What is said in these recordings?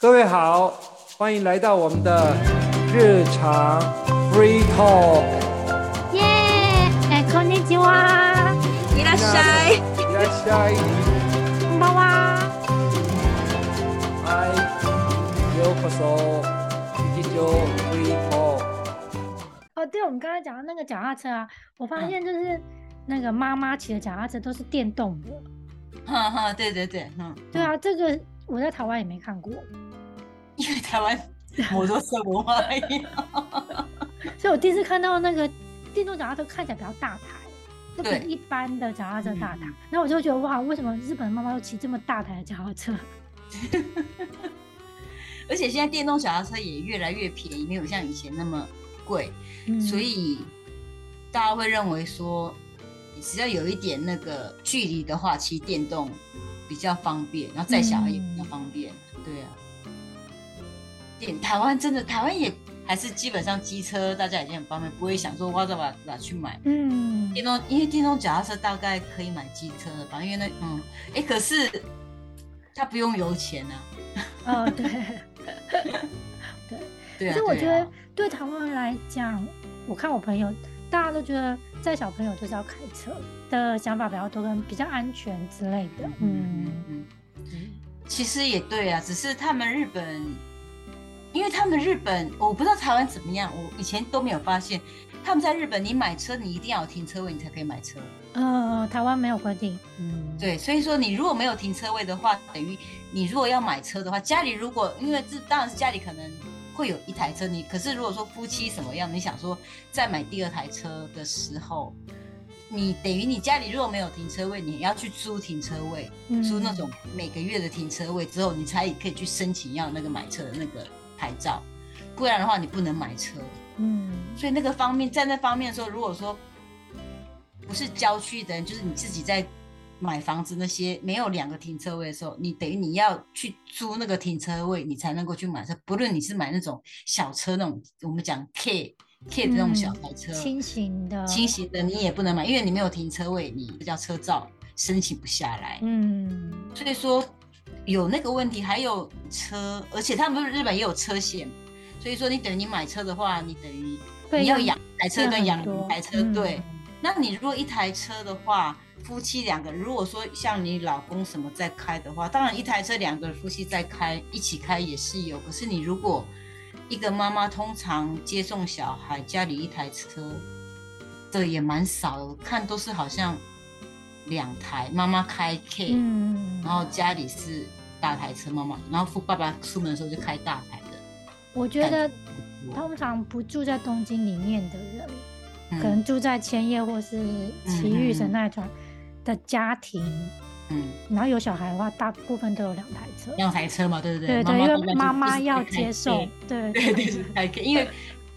各位好，欢迎来到我们的日常 free talk。耶！哎，こんにちは。いらっしゃい。いらっしゃい。こんばんは。嗨，ようこそ日常 free talk。哦，对，我们刚才讲的那个脚踏车啊，我发现就是那个妈妈骑的脚踏车都是电动的。哈哈，对对对，嗯，对啊，这个 我在台湾也没看过，因为台湾摩托车文化一样。所以我第一次看到那个电动脚踏车看起来比较大台，就对比一般的脚踏车大台嗯。然后我就觉得哇，为什么日本的妈妈都骑这么大台的脚踏车？而且现在电动小踏车也越来越便宜，没有像以前那么贵，嗯所以大家会认为说，只要有一点那个距离的话，骑电动比较方便，然后再小孩也比较方便。对啊，点台湾真的台湾也还是基本上机车大家已经很方便，不会想说我要再把拿去买。嗯，电动，因为电动脚踏车大概可以买机车的吧？因为那嗯，哎，可是它不用油钱啊。哦对。对啊，可是我觉得对台湾人来讲，我看我朋友，大家都觉得载小朋友就是要开车的想法比较多，跟比较安全之类的。嗯嗯，其实也对啊，只是他们日本，因为他们日本，我不知道台湾怎么样，我以前都没有发现，他们在日本，你买车你一定要有停车位，你才可以买车。呃，台湾没有规定。嗯，对，所以说你如果没有停车位的话，等于你如果要买车的话，家里如果因为这当然是家里可能会有一台车，你可是如果说夫妻什么样，你想说再买第二台车的时候，你等于你家里如果没有停车位，你要去租停车位，嗯。租那种每个月的停车位之后，你才可以去申请要那个买车的那个牌照，不然的话你不能买车。嗯。所以那个方面，在那方面的时候，如果说不是郊区的人，就是你自己在买房子那些没有两个停车位的时候，你等于你要去租那个停车位，你才能够去买车。不论你是买那种小车那种，我们讲 K K 的那种小台车，轻型的，轻型的你也不能买，因为你没有停车位，你这叫车照申请不下来。嗯所以说有那个问题，还有车，而且他们日本也有车险，所以说你等于你买车的话，你等于你要养一台车跟养台车，嗯对。那你如果一台车的话，夫妻两个，如果说像你老公什么在开的话，当然一台车两个夫妻在开，一起开也是有。可是你如果一个妈妈通常接送小孩，家里一台车的也蛮少的，我看都是好像两台，妈妈开 K，、嗯，然后家里是大台车，妈妈，然后父爸爸出门的时候就开大台的。我觉得嗯通常不住在东京里面的人，嗯可能住在千叶或是埼玉神奈川的家庭，嗯，然后有小孩的话，大部分都有两台车。两台车嘛，对不对？对，因为妈妈要接送 K，对对对是。开 K，因为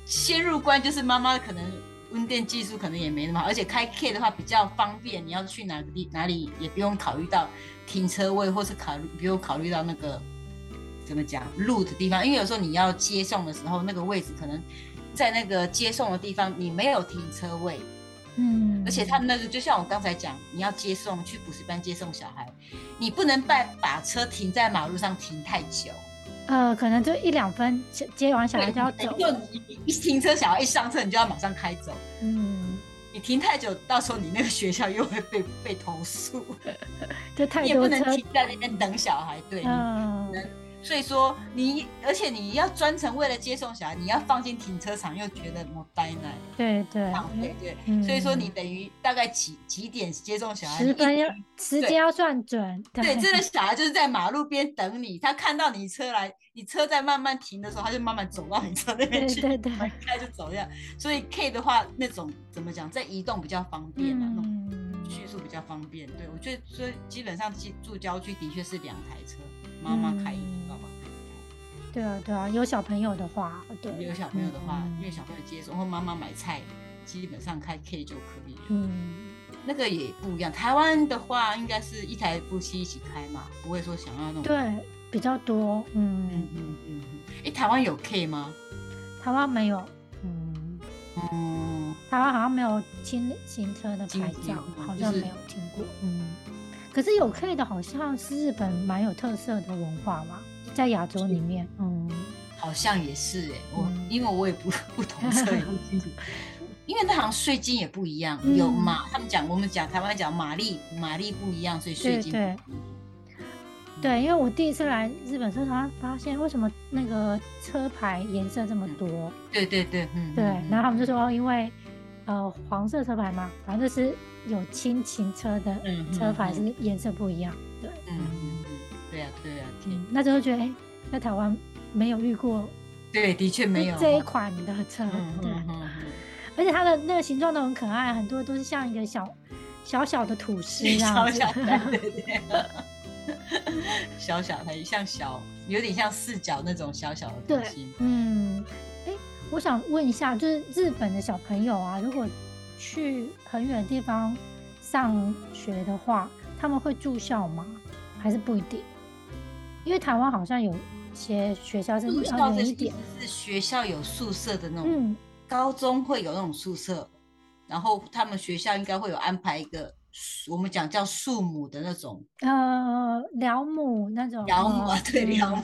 先入关就是妈妈可能温电技术可能也没那么好，而且开 K 的话比较方便，你要去哪个地哪里也不用考虑到停车位，或是考虑不用考虑到那个怎么讲路的地方，因为有时候你要接送的时候，那个位置可能在那个接送的地方你没有停车位，嗯，而且他们那个就像我刚才讲，你要接送去补习班接送小孩，你不能把把车停在马路上停太久。呃，可能就一两分接接完小孩就要走，就你你一停车，小孩一上车，你就要马上开走。嗯，你停太久，到时候你那个学校又会被 被投诉，就太你也不，能停在那边等小孩。对，你嗯，所以说你，而且你要专程为了接送小孩，你要放进停车场，又觉得莫呆奶对对，浪费，对。嗯所以说你等于大概几几点接送小孩？你一十分要时间要算准，对，真的小孩就是在马路边等你，他看到你车来，你车在慢慢停的时候，他就慢慢走到你车那边去，对对开就走掉。所以 K 的话，那种怎么讲，在移动比较方便啊，那种嗯，叙述比较方便。对我觉得，所以基本上住住郊区的确是两台车，妈妈开一爸爸开对啊对啊，有小朋友的话，对。，有小朋友的话，嗯因为小朋友接送或妈妈买菜，基本上开 K 就可以了。嗯，那个也不一样，台湾的话应该是一台夫妻一起开嘛，不会说想要那种。对，比较多，嗯嗯，嗯嗯嗯。哎，台湾有 K 吗？台湾没有，嗯，嗯，台湾好像没有轻型车的牌照，好像没有听过，嗯。可是有 K 的，好像是日本蛮有特色的文化嘛。在亚洲里面，嗯，好像也是哎、我、嗯。因为我也不 不懂车 因为那好像税金也不一样，嗯。有马，他们讲我们讲台湾讲马力马力不一样，所以税金不一样。对，因为我第一次来日本车厂，发现为什么那个车牌颜色这么多，对对对，嗯，对，嗯。然后他们就说，哦因为呃黄色车牌嘛，反正就是有轻型车的嗯车牌嗯。是颜色不一样，对，嗯嗯嗯，对呀、对呀、对。嗯，那时候觉得哎，在台湾没有遇过对，的确没有。这一款的车，嗯对，而且它的那个形状都很可爱，很多都是像一个小小小的吐司这样子，小小的，小小的像小，有点像四角那种小小的对东西。嗯，哎，我想问一下，就是日本的小朋友啊，如果去很远的地方上学的话，他们会住校吗？还是不一定？因为台湾好像有一些学校是要住校这意远一点，是学校有宿舍的那种，嗯，高中会有那种宿舍，然后他们学校应该会有安排一个，我们讲叫宿母的那种呃，辽母那种，寮母啊，呃对寮母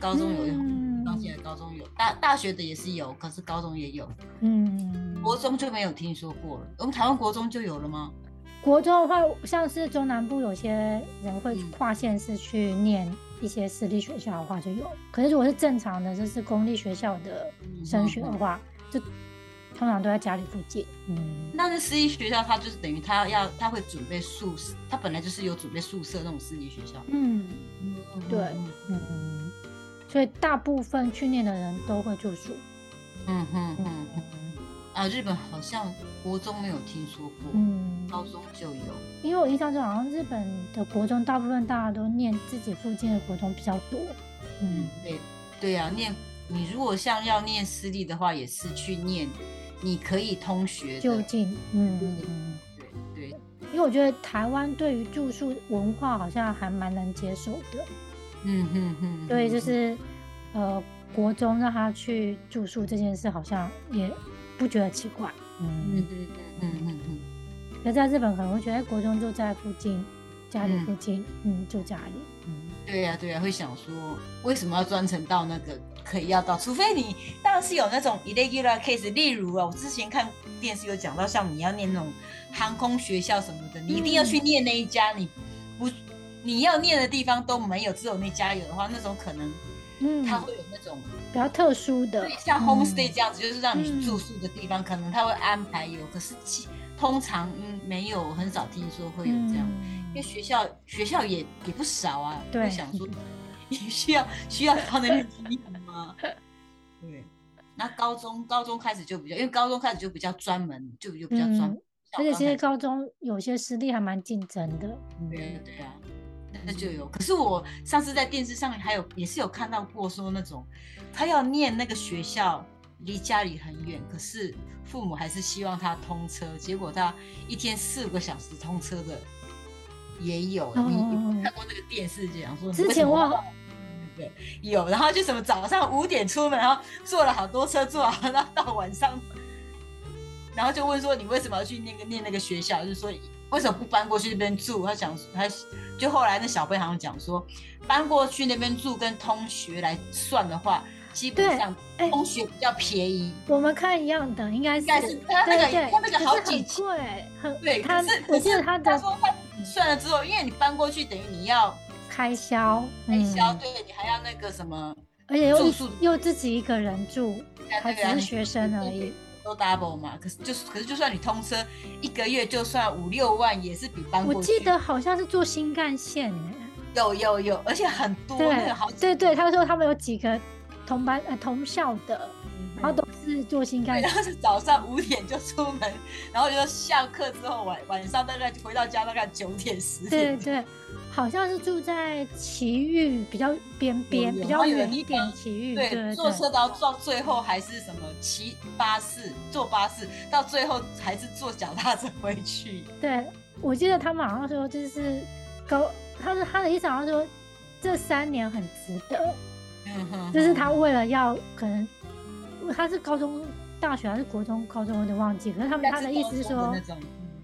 高中有用。嗯到现在高中有，大大学的也是有，可是高中也有，嗯，国中就没有听说过了。我们台湾国中就有了吗？国中的话，像是中南部有些人会嗯跨县市去念一些私立学校的话就有，可是如果是正常的，就是公立学校的升学的话，就通常都在家里附近。嗯，那那私立学校，它就是等于他要他会准备宿舍，他本来就是有准备宿舍那种私立学校。嗯对嗯嗯嗯，所以大部分去念的人都会住宿。嗯嗯嗯嗯啊，日本好像国中没有听说过，嗯，高中就有。因为我印象中好像日本的国中大部分大家都念自己附近的国中比较多。嗯嗯，对对啊，念你如果像要念私立的话，也是去念，你可以通学的。就近。嗯嗯嗯。对对，因为我觉得台湾对于住宿文化好像还蛮能接受的，嗯嗯嗯，对，就是呃国中让他去住宿这件事，好像也不觉得奇怪。嗯嗯，嗯嗯嗯嗯可是在日本可能会觉得哎国中就在附近，家里嗯附近，嗯，住家里。嗯，对呀、对呀、会想说为什么要专程到那个可以要到，除非你当然是有那种 irregular case，例如啊，我之前看电视有讲到，像你要念那种航空学校什么的，你一定要去念那一家，你不你要念的地方都没有，只有那家有的话，那种可能嗯，它会有那种。比较特殊的对，，像 homestay 这样子，就是让你嗯住宿的地方，可能他会安排有，可是其通常嗯没有，很少听说会有这样。因为嗯学校学校也也不少啊，对会想说 你需要需要到那边衣服吗？对，那高中高中开始就比较，因为高中开始就比较专门，就就比较专门嗯。而且其实高高中有些私立还蛮竞争的。对啊，那那就有。可是我上次在电视上还有也是有看到过说那种他要念那个学校离家里很远，可是父母还是希望他通车，结果他一天四五个小时通车的也有。你哦你看过那个电视就讲说，之前我我。对，有，然后就什么早上五点出门，然后坐了好多车，坐好，然后到晚上，然后就问说你为什么要去那个念那个学校？就是说为什么不搬过去那边住？他想他就后来那小贝好像讲说，搬过去那边住跟通学来算的话，基本上哎通学比较便宜。我们看一样的，应该是他那个对对，他那个好几千贵，很对，他可是我记得他的他说他算了之后，因为你搬过去等于你要开销，开销，嗯对你还要那个什么，而且又住宿又自己一个人住，还只是学生而已。都 double 嘛。可是就是可是就算你通车一个月就算五六万，也是比搬过去。我记得好像是坐新干线呢，有有有，而且很多那对个好对对，他说他们有几个同班呃同校的，是坐新干线，然，后是早上五点就出门，然后就下课之后晚晚上大概回到家大概九点十。点。对对，好像是住在奇遇比较边边，比较远一点奇遇，对，对坐车到到最后还是什么骑巴士，坐巴士到最后还是坐脚踏车回去。对，我记得他们好像说就是高，他是他的意思好像说这三年很值得，嗯哼就是他为了要可能他是高中、大学还是国中、高中，我有点忘记。可是他们他的意思是说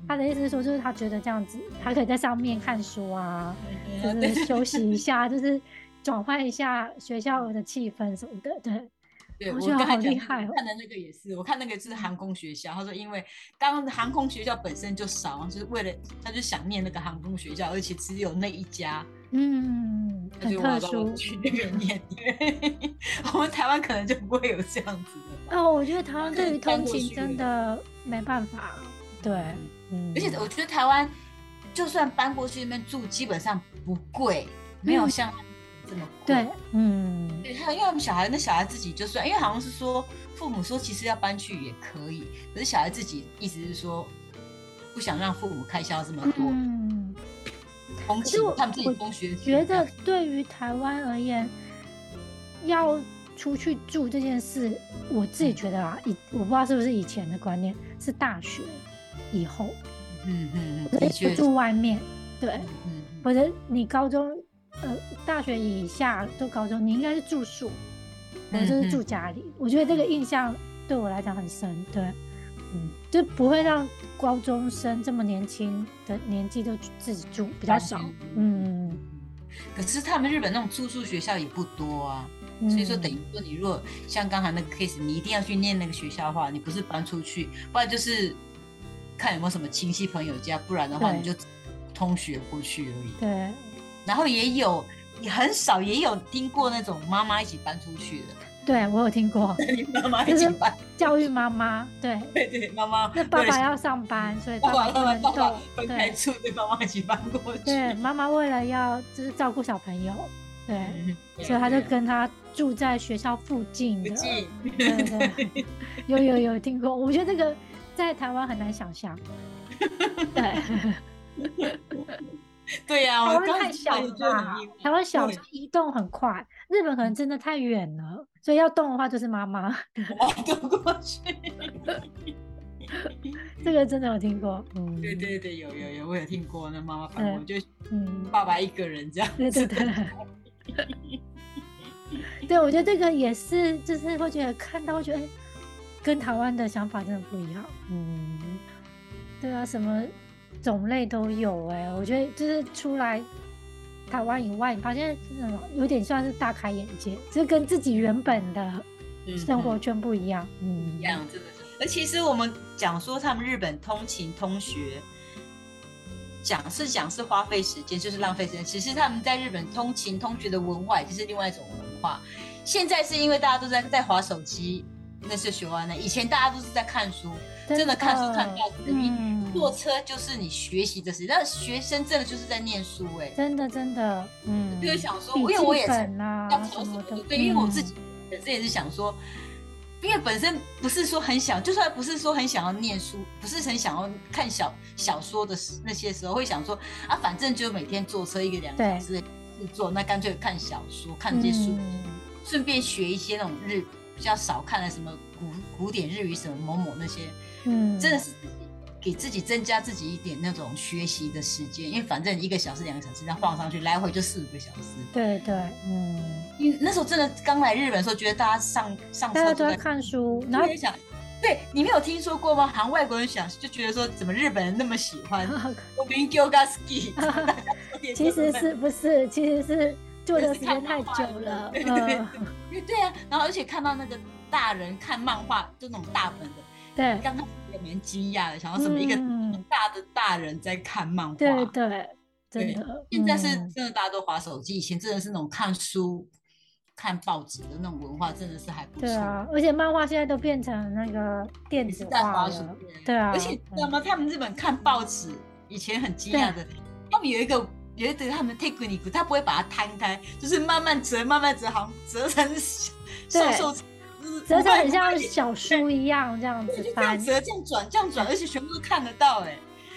他的意思是说，就是他觉得这样子，他可以在上面看书啊，就是休息一下，就是转换一下学校的气氛什么的，对。对我觉得好刚才讲厉害哦看的那个也是，我看那个是航空学校，他说因为当航空学校本身就少，就是为了他就想念那个航空学校，而且只有那一家，嗯，很特殊。去那个念。对，我们台湾可能就不会有这样子的。哦，我觉得台湾就是对于通勤真的没办法，对，嗯，而且我觉得台湾就算搬过去那边住，基本上不贵，没有嗯像这么贵。对，嗯，对，他因为我们小孩，那小孩自己就算，因为好像是说父母说其实要搬去也可以，可是小孩自己意思是说不想让父母开销这么多，嗯，通可是我勤他们自己觉得对于台湾而言，要出去住这件事，我自己觉得啊，以我不知道是不是以前的观念，是大学以后，嗯嗯嗯，或者的确是，住外面，对，或者你高中呃大学以下都高中，你应该是住宿，或者是住家里。我觉得这个印象对我来讲很深，对，嗯，就不会让高中生这么年轻的年纪都自己住比较少，嗯嗯可是他们日本那种住宿学校也不多啊，嗯，所以说等于说你如果像刚才那个 case，你一定要去念那个学校的话，你不是搬出去，不然就是看有没有什么亲戚朋友家，不然的话你就通学过去而已。对，然后也有也很少也有听过那种妈妈一起搬出去的，对我有听过。你妈妈一就是起搬，教育妈妈，对，对对，妈妈那爸爸要上班，所以爸爸爸不能爸爸爸爸动，分开对。住，对妈妈一起搬过去，对，妈妈为了要就是照顾小朋友，对，所以他就跟他住在学校附近的，对对，有有有听过，我觉得这个在台湾很难想象，对，对呀，台湾太小了台湾小对移动很快，日本可能真的太远了，所以要动的话就是妈妈，都过去，这个真的有听过，嗯，对对对，有有有，我有听过，那妈妈反过，就嗯，爸爸一个人这样子，对对对。对，我觉得这个也是，就是会觉得看到会觉得，哎跟台湾的想法真的不一样。嗯，对啊，什么种类都有哎、我觉得就是出来台湾以外，你发现真的有点算是大开眼界，这跟自己原本的嗯生活嗯圈不一样。嗯，一样，真的是。而其实我们讲说他们日本通勤通学，讲是讲是花费时间，就是浪费时间。其实他们在日本通勤通学的文化，也就是另外一种文化。现在是因为大家都在在划手机，那是学完了。以前大家都是在看书，真的看书看报纸。坐车就是你学习的时间，那学生真的就是在念书哎、真的真的，嗯，就是想说，笔因为我也要考什么对，因为我自嗯己本身也是想说，因为本身不是说很想，就算不是说很想要念书，不是很想要看小小说的时那些时候，会想说啊，反正就每天坐车一个两个小时的去做，那干脆看小说，看这些书，嗯顺便学一些那种日比较少看的什么古古典日语什么某某那些，嗯，真的是给自己增加自己一点那种学习的时间，因为反正一个小时两个小时，这样晃上去来回就四五个小时。对对，嗯。因为那时候真的刚来日本的时候，觉得大家上上大家都在车都在看书，然后也想，对你没有听说过吗？好像外国人想就觉得说，怎么日本人那么喜欢 我 b i n g o g a s k i 其实是不是？其实是坐的时间太久了，对对对对啊，然后而且看到那个大人看漫画，就那种大本的，对刚开始也蛮惊讶的，想到什么一个嗯大的大人在看漫画，对对，真的。现在是嗯真的大家都划手机，以前真的是那种看书、看报纸的那种文化，真的是还不错。对啊，而且漫画现在都变成那个电子化了，对啊，而且你知道吗？他们日本看报纸以前很惊讶的，他们有一个有一个他们 technique，他不会把它摊开，就是慢慢折，慢慢折，好像折成瘦对瘦，就是折成很像小书一样这样对，子就这样翻，折，这样转，这样转，而且全部都看得到哎。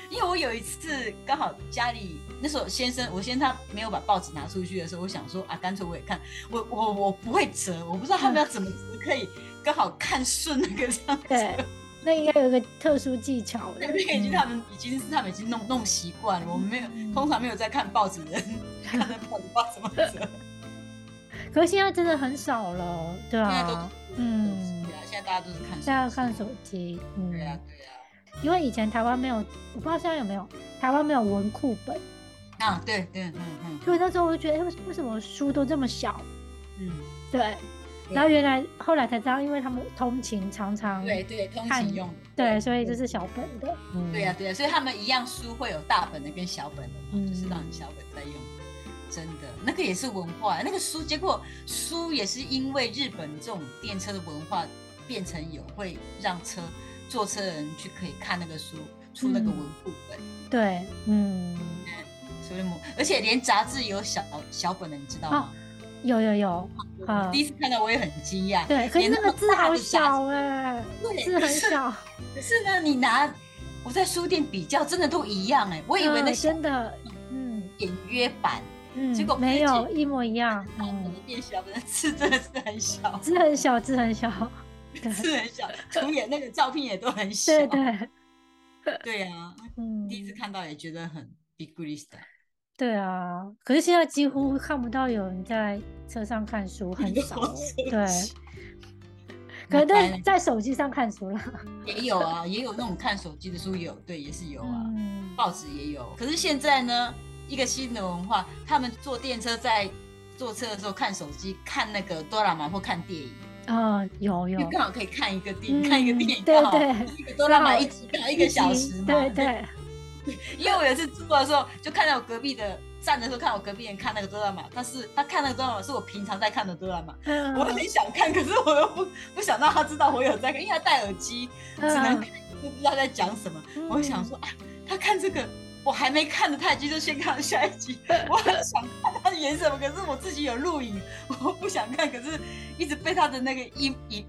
因为我有一次刚好家里那时候先生，我先生他没有把报纸拿出去的时候，我想说啊，干脆我也看，我我我不会折，我不知道他们要怎么折可以刚好看顺那个这样对。那应该有一个特殊技巧的那，边已经嗯他们已经是他们已经弄弄习惯了，我们没有嗯通常没有在看报纸的人看到报纸不知道怎么折。可是现在真的很少了，对啊，嗯，嗯对啊，现在大家都是看手机，现在看手机，嗯，对啊对啊，因为以前台湾没有，我不知道现在有没有，台湾没有文库本，啊，对对，嗯嗯。所以那时候我就觉得，哎、为为什么书都这么小？嗯，对，然后原来后来才知道，因为他们通勤常常对对，通勤用。对，所以这是小本的。嗯对呀、对呀、所以他们一样书会有大本的跟小本的嘛，嗯。就是让你小本在用。真的，那个也是文化，那个书，结果书也是因为日本这种电车的文化变成有会让车坐车的人去可以看那个书，出那个嗯文库本，对，嗯，所以我而且连杂志有小小本的，你知道吗？有有有，我啊第一次看到我也很惊讶。对，可是连那个字好小哎、对字很小，可是呢，你拿我在书店比较，真的都一样哎、我以为那真的，嗯简约版。嗯，没有一模一样，嗯，变小本的字真的是很小，字很小，字很小，字很小，图也那个照片也都很小。对对，对啊，嗯，第一次看到也觉得很 big g r i s t 对啊，可是现在几乎看不到有人在车上看书，很少了，对，可能在在手机上看书了，也有啊，也有那种看手机的书有，对，也是有啊，嗯，报纸也有。可是现在呢，一个新的文化，他们坐电车在坐车的时候看手机，看那个哆啦 A 梦或看电影，啊，有有。刚好可以看一个电嗯影，看一个电影，对刚好对。一个哆啦 A 梦一集刚好一个小时嘛，对对，因为我有一次坐的时候，就看到我隔壁的站的时候，看我隔壁人看那个哆啦 A 梦，但是他看那个哆啦 A 梦是我平常在看的哆啦 A 梦。嗯。我很想看，可是我又不不想让他知道我有在看，因为他戴耳机，只能嗯看，不知道在讲什么。我想说，啊，他看这个，我还没看的，他已经就先看了下一集。我很想看他演什么，可是我自己有录影，我不想看，可是一直被他的那个一一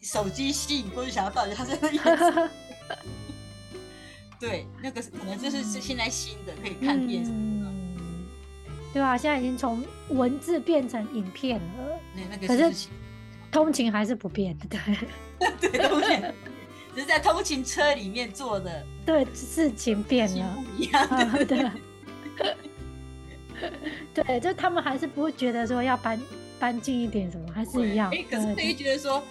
手机吸引过去，想要到底他在那演什么。对，那个可能就是是现在新的可以看电视的，嗯，对啊，现在已经从文字变成影片了，那那个可是是通勤还是不变的，对对通勤，只是在通勤车里面做的。对，事情变了，不一样，啊对对，对，就他们还是不会觉得说要搬搬近一点什么，还是一样，哎，可是对对。于觉得说，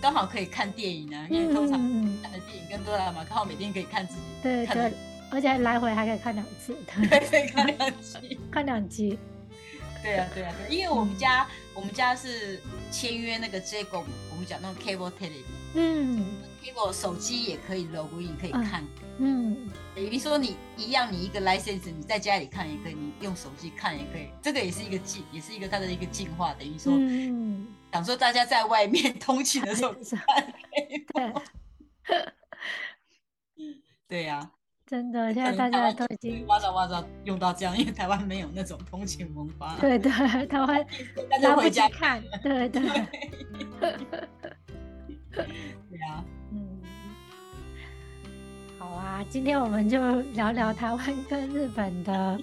刚好可以看电影啊，因为通常嗯，看的电影跟哆啦 A 梦，刚好每天可以看自己，对对，而且还来回还可以看两次，对，对，可以看两集。看两集，对啊，对啊，对，因为我们家我们家是签约那个 Jago，我们讲那种 cable television。嗯 cable 手机也可以 log in 可以嗯看，嗯，等于说你一样，你一个 license 你在家里看也可以，你用手机看也可以，这个也是一个进，也是一个它的一个进化，等于说嗯，想说大家在外面通勤的时候 是看 对，对呀、真的，现在大家都已经，哇塞哇塞用到这样，因为台湾没有那种通勤文化，对对，台湾 大家回家看，对。对，啊，今天我们就聊聊台湾跟日本的，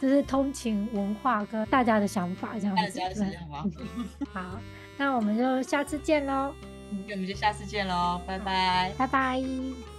就是通勤文化跟大家的想法这样子。好，那我们就下次见喽，那我们就下次见喽，拜拜。拜拜。